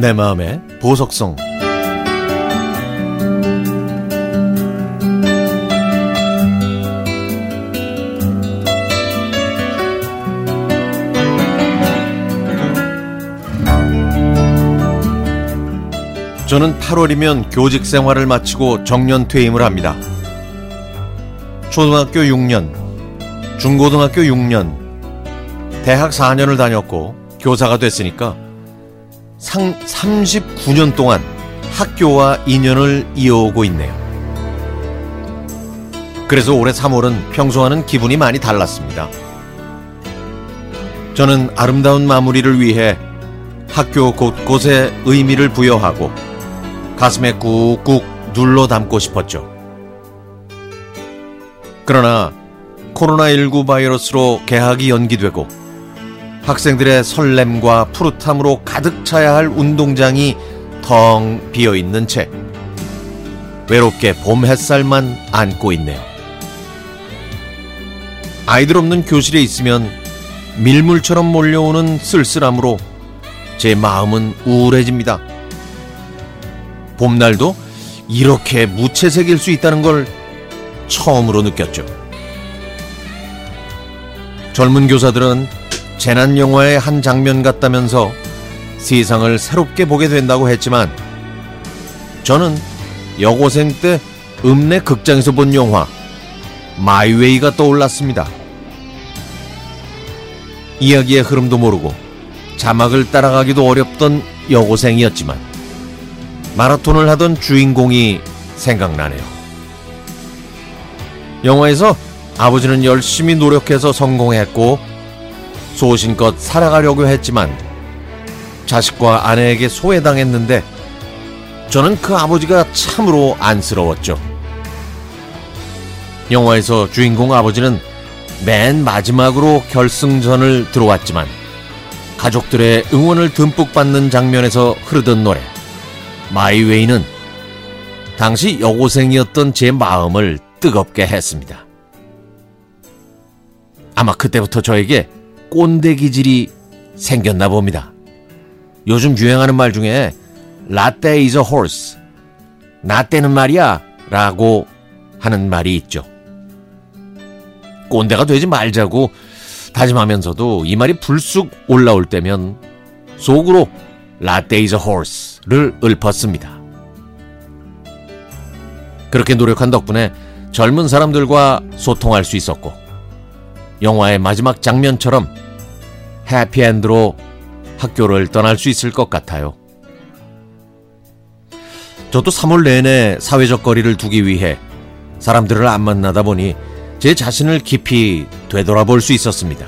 내 마음의 보석성 저는 8월이면 교직 생활을 마치고 정년 퇴임을 합니다. 초등학교 6년, 중고등학교 6년, 대학 4년을 다녔고 교사가 됐으니까 상 39년 동안 학교와 인연을 이어오고 있네요. 그래서 올해 3월은 평소와는 기분이 많이 달랐습니다. 저는 아름다운 마무리를 위해 학교 곳곳에 의미를 부여하고 가슴에 꾹꾹 눌러 담고 싶었죠. 그러나 코로나19 바이러스로 개학이 연기되고 학생들의 설렘과 푸릇함으로 가득 차야 할 운동장이 텅 비어 있는 채 외롭게 봄 햇살만 안고 있네요. 아이들 없는 교실에 있으면 밀물처럼 몰려오는 쓸쓸함으로 제 마음은 우울해집니다. 봄날도 이렇게 무채색일 수 있다는 걸 처음으로 느꼈죠. 젊은 교사들은 재난 영화의 한 장면 같다면서 세상을 새롭게 보게 된다고 했지만 저는 여고생 때 읍내 극장에서 본 영화 마이웨이가 떠올랐습니다. 이야기의 흐름도 모르고 자막을 따라가기도 어렵던 여고생이었지만 마라톤을 하던 주인공이 생각나네요. 영화에서 아버지는 열심히 노력해서 성공했고 소신껏 살아가려고 했지만 자식과 아내에게 소외당했는데 저는 그 아버지가 참으로 안쓰러웠죠. 영화에서 주인공 아버지는 맨 마지막으로 결승전을 들어왔지만 가족들의 응원을 듬뿍 받는 장면에서 흐르던 노래 마이웨이는 당시 여고생이었던 제 마음을 뜨겁게 했습니다. 아마 그때부터 저에게 꼰대 기질이 생겼나 봅니다. 요즘 유행하는 말 중에 라떼 is a horse. 나떼는 말이야 라고 하는 말이 있죠. 꼰대가 되지 말자고 다짐하면서도 이 말이 불쑥 올라올 때면 속으로 라떼 is a horse를 읊었습니다. 그렇게 노력한 덕분에 젊은 사람들과 소통할 수 있었고 영화의 마지막 장면처럼 해피엔드로 학교를 떠날 수 있을 것 같아요. 저도 3월 내내 사회적 거리를 두기 위해 사람들을 안 만나다 보니 제 자신을 깊이 되돌아볼 수 있었습니다.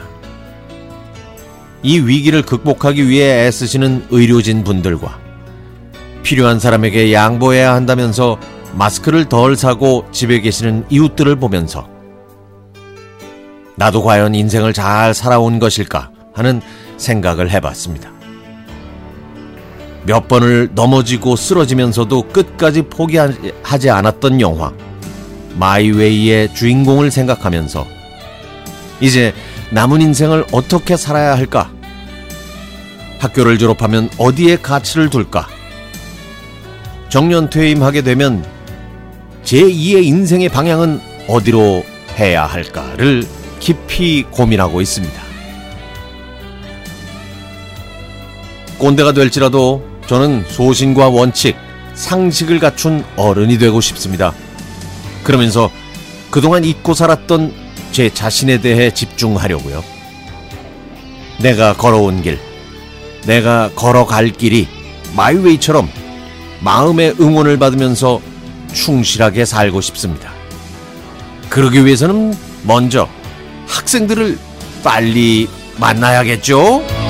이 위기를 극복하기 위해 애쓰시는 의료진 분들과 필요한 사람에게 양보해야 한다면서 마스크를 덜 사고 집에 계시는 이웃들을 보면서 나도 과연 인생을 잘 살아온 것일까 하는 생각을 해봤습니다. 몇 번을 넘어지고 쓰러지면서도 끝까지 포기하지 않았던 영화 마이웨이의 주인공을 생각하면서 이제 남은 인생을 어떻게 살아야 할까? 학교를 졸업하면 어디에 가치를 둘까? 정년 퇴임하게 되면 제2의 인생의 방향은 어디로 해야 할까를 깊이 고민하고 있습니다. 꼰대가 될지라도 저는 소신과 원칙, 상식을 갖춘 어른이 되고 싶습니다. 그러면서 그동안 잊고 살았던 제 자신에 대해 집중하려고요. 내가 걸어온 길, 내가 걸어갈 길이 마이웨이처럼 마음의 응원을 받으면서 충실하게 살고 싶습니다. 그러기 위해서는 먼저 학생들을 빨리 만나야겠죠?